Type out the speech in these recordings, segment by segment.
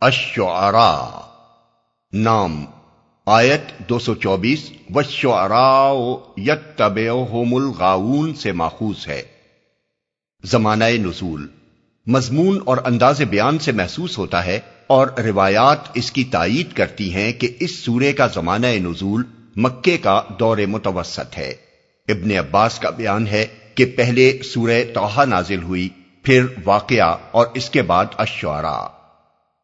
الشعراء، نام، آیت دو سو چوبیس وشعراء یتبعہم الغاون سے ماخوذ ہے۔ زمانہ نزول، مضمون اور انداز بیان سے محسوس ہوتا ہے اور روایات اس کی تائید کرتی ہیں کہ اس سورے کا زمانہ نزول مکے کا دور متوسط ہے۔ ابن عباس کا بیان ہے کہ پہلے سورہ توحہ نازل ہوئی، پھر واقعہ اور اس کے بعد اشعراء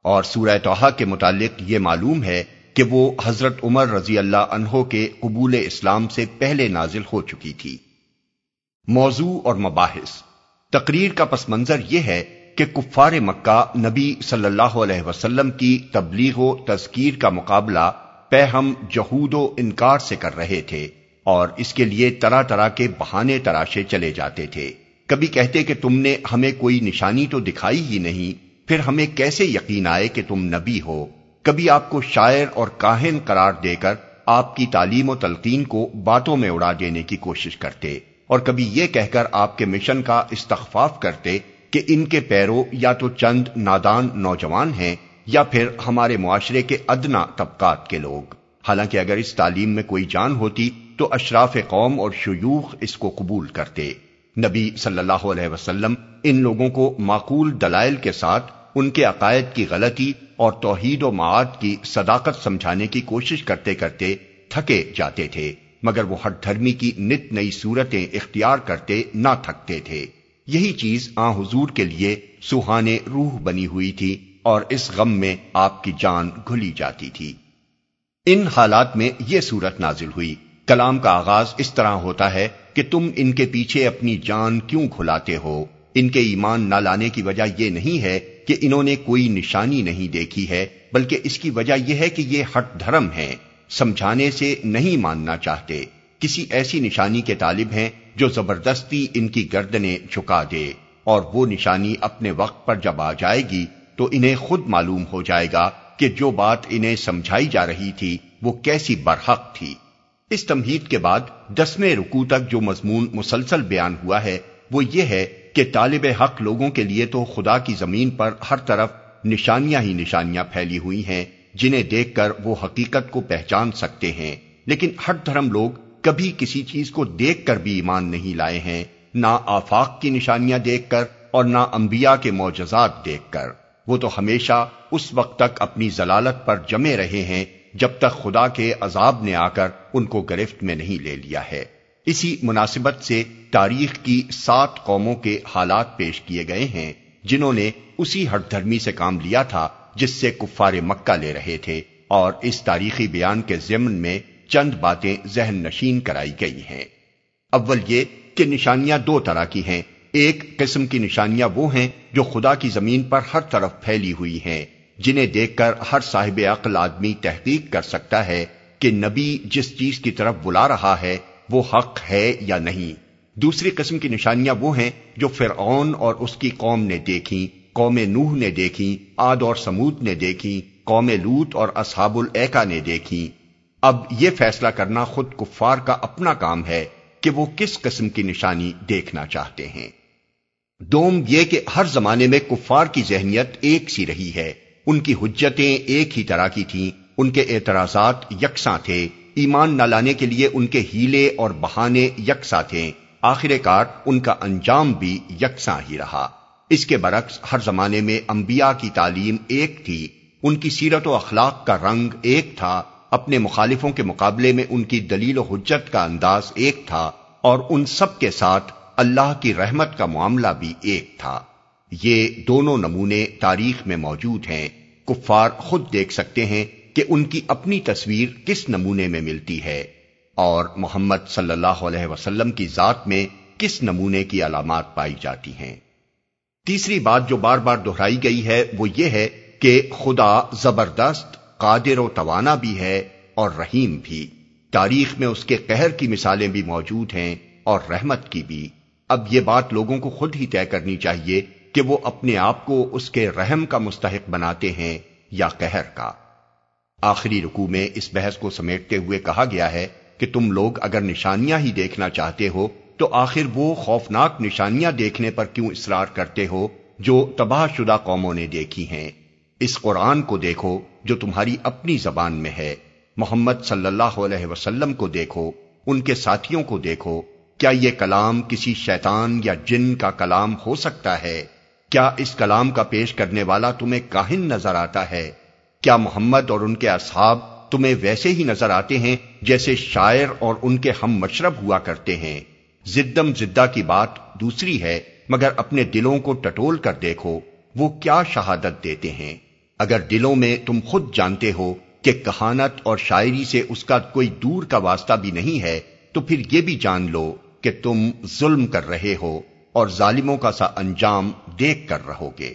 اور سورہ توحا کے متعلق یہ معلوم ہے کہ وہ حضرت عمر رضی اللہ عنہ کے قبول اسلام سے پہلے نازل ہو چکی تھی۔ موضوع اور مباحث۔ تقریر کا پس منظر یہ ہے کہ کفار مکہ نبی صلی اللہ علیہ وسلم کی تبلیغ و تذکیر کا مقابلہ پہ ہم جہود و انکار سے کر رہے تھے اور اس کے لیے طرح طرح کے بہانے تراشے چلے جاتے تھے۔ کبھی کہتے کہ تم نے ہمیں کوئی نشانی تو دکھائی ہی نہیں پھر ہمیں کیسے یقین آئے کہ تم نبی ہو؟ کبھی آپ کو شاعر اور کاہن قرار دے کر آپ کی تعلیم و تلقین کو باتوں میں اڑا دینے کی کوشش کرتے، اور کبھی یہ کہہ کر آپ کے مشن کا استخفاف کرتے کہ ان کے پیرو یا تو چند نادان نوجوان ہیں یا پھر ہمارے معاشرے کے ادنا طبقات کے لوگ۔ حالانکہ اگر اس تعلیم میں کوئی جان ہوتی تو اشراف قوم اور شیوخ اس کو قبول کرتے۔ نبی صلی اللہ علیہ وسلم ان لوگوں کو معقول دلائل کے ساتھ ان کے عقائد کی غلطی اور توحید و معاد کی صداقت سمجھانے کی کوشش کرتے کرتے تھکے جاتے تھے، مگر وہ ہر دھرمی کی نت نئی صورتیں اختیار کرتے نہ تھکتے تھے۔ یہی چیز آ حضور کے لیے سوہانے روح بنی ہوئی تھی اور اس غم میں آپ کی جان گھلی جاتی تھی۔ ان حالات میں یہ صورت نازل ہوئی۔ کلام کا آغاز اس طرح ہوتا ہے کہ تم ان کے پیچھے اپنی جان کیوں کھلاتے ہو؟ ان کے ایمان نہ لانے کی وجہ یہ نہیں ہے کہ انہوں نے کوئی نشانی نہیں دیکھی ہے، بلکہ اس کی وجہ یہ ہے کہ یہ ہٹ دھرم ہے سمجھانے سے نہیں ماننا چاہتے۔ کسی ایسی نشانی کے طالب ہیں جو زبردستی ان کی گردنیں جھکا دے، اور وہ نشانی اپنے وقت پر جب آ جائے گی تو انہیں خود معلوم ہو جائے گا کہ جو بات انہیں سمجھائی جا رہی تھی وہ کیسی برحق تھی۔ اس تمہید کے بعد دسویں رکو تک جو مضمون مسلسل بیان ہوا ہے وہ یہ ہے کہ طالب حق لوگوں کے لیے تو خدا کی زمین پر ہر طرف نشانیاں ہی نشانیاں پھیلی ہوئی ہیں، جنہیں دیکھ کر وہ حقیقت کو پہچان سکتے ہیں۔ لیکن ہر دھرم لوگ کبھی کسی چیز کو دیکھ کر بھی ایمان نہیں لائے ہیں، نہ آفاق کی نشانیاں دیکھ کر اور نہ انبیاء کے معجزات دیکھ کر۔ وہ تو ہمیشہ اس وقت تک اپنی ضلالت پر جمے رہے ہیں، جب تک خدا کے عذاب نے آ کر ان کو گرفت میں نہیں لے لیا ہے۔ اسی مناسبت سے تاریخ کی سات قوموں کے حالات پیش کیے گئے ہیں، جنہوں نے اسی ہٹ دھرمی سے کام لیا تھا جس سے کفار مکہ لے رہے تھے اور اس تاریخی بیان کے ضمن میں چند باتیں ذہن نشین کرائی گئی ہیں۔ اول یہ کہ نشانیاں دو طرح کی ہیں۔ ایک قسم کی نشانیاں وہ ہیں جو خدا کی زمین پر ہر طرف پھیلی ہوئی ہیں، جنہیں دیکھ کر ہر صاحب عقل آدمی تحقیق کر سکتا ہے کہ نبی جس چیز کی طرف بلا رہا ہے وہ حق ہے یا نہیں۔ دوسری قسم کی نشانیاں وہ ہیں جو فرعون اور اس کی قوم نے دیکھی قوم نوح نے دیکھی آد اور سمود نے دیکھی قوم لوت اور اصحاب العکا نے دیکھی اب یہ فیصلہ کرنا خود کفار کا اپنا کام ہے کہ وہ کس قسم کی نشانی دیکھنا چاہتے ہیں۔ دوم یہ کہ ہر زمانے میں کفار کی ذہنیت ایک سی رہی ہے۔ ان کی حجتیں ایک ہی طرح کی تھیں، ان کے اعتراضات یکساں تھے۔ ایمان نہ لانے کے لیے ان کے ہیلے اور بہانے یکساں تھے۔ آخر کار ان کا انجام بھی یکساں ہی رہا۔ اس کے برعکس ہر زمانے میں انبیاء کی تعلیم ایک تھی۔ ان کی سیرت و اخلاق کا رنگ ایک تھا۔ اپنے مخالفوں کے مقابلے میں ان کی دلیل و حجت کا انداز ایک تھا۔ اور ان سب کے ساتھ اللہ کی رحمت کا معاملہ بھی ایک تھا۔ یہ دونوں نمونے تاریخ میں موجود ہیں۔ کفار خود دیکھ سکتے ہیں کہ ان کی اپنی تصویر کس نمونے میں ملتی ہے اور محمد صلی اللہ علیہ وسلم کی ذات میں کس نمونے کی علامات پائی جاتی ہیں۔ تیسری بات جو بار بار دہرائی گئی ہے وہ یہ ہے کہ خدا زبردست، قادر و توانا بھی ہے اور رحیم بھی۔ تاریخ میں اس کے قہر کی مثالیں بھی موجود ہیں اور رحمت کی بھی۔ اب یہ بات لوگوں کو خود ہی طے کرنی چاہیے کہ وہ اپنے آپ کو اس کے رحم کا مستحق بناتے ہیں یا قہر کا۔ آخری رکو میں اس بحث کو سمیٹتے ہوئے کہا گیا ہے کہ تم لوگ اگر نشانیاں ہی دیکھنا چاہتے ہو، تو آخر وہ خوفناک نشانیاں دیکھنے پر کیوں اصرار کرتے ہو جو تباہ شدہ قوموں نے دیکھی ہیں؟ اس قرآن کو دیکھو جو تمہاری اپنی زبان میں ہے۔ محمد صلی اللہ علیہ وسلم کو دیکھو، ان کے ساتھیوں کو دیکھو۔ کیا یہ کلام کسی شیطان یا جن کا کلام ہو سکتا ہے؟ کیا اس کلام کا پیش کرنے والا تمہیں کاہن نظر آتا ہے؟ کیا محمد اور ان کے اصحاب تمہیں ویسے ہی نظر آتے ہیں جیسے شاعر اور ان کے ہم مشرب ہوا کرتے ہیں؟ زدم زدہ کی بات دوسری ہے، مگر اپنے دلوں کو ٹٹول کر دیکھو، وہ کیا شہادت دیتے ہیں؟ اگر دلوں میں تم خود جانتے ہو کہ کہانت اور شاعری سے اس کا کوئی دور کا واسطہ بھی نہیں ہے، تو پھر یہ بھی جان لو کہ تم ظلم کر رہے ہو اور ظالموں کا سا انجام دیکھ کر رہو گے۔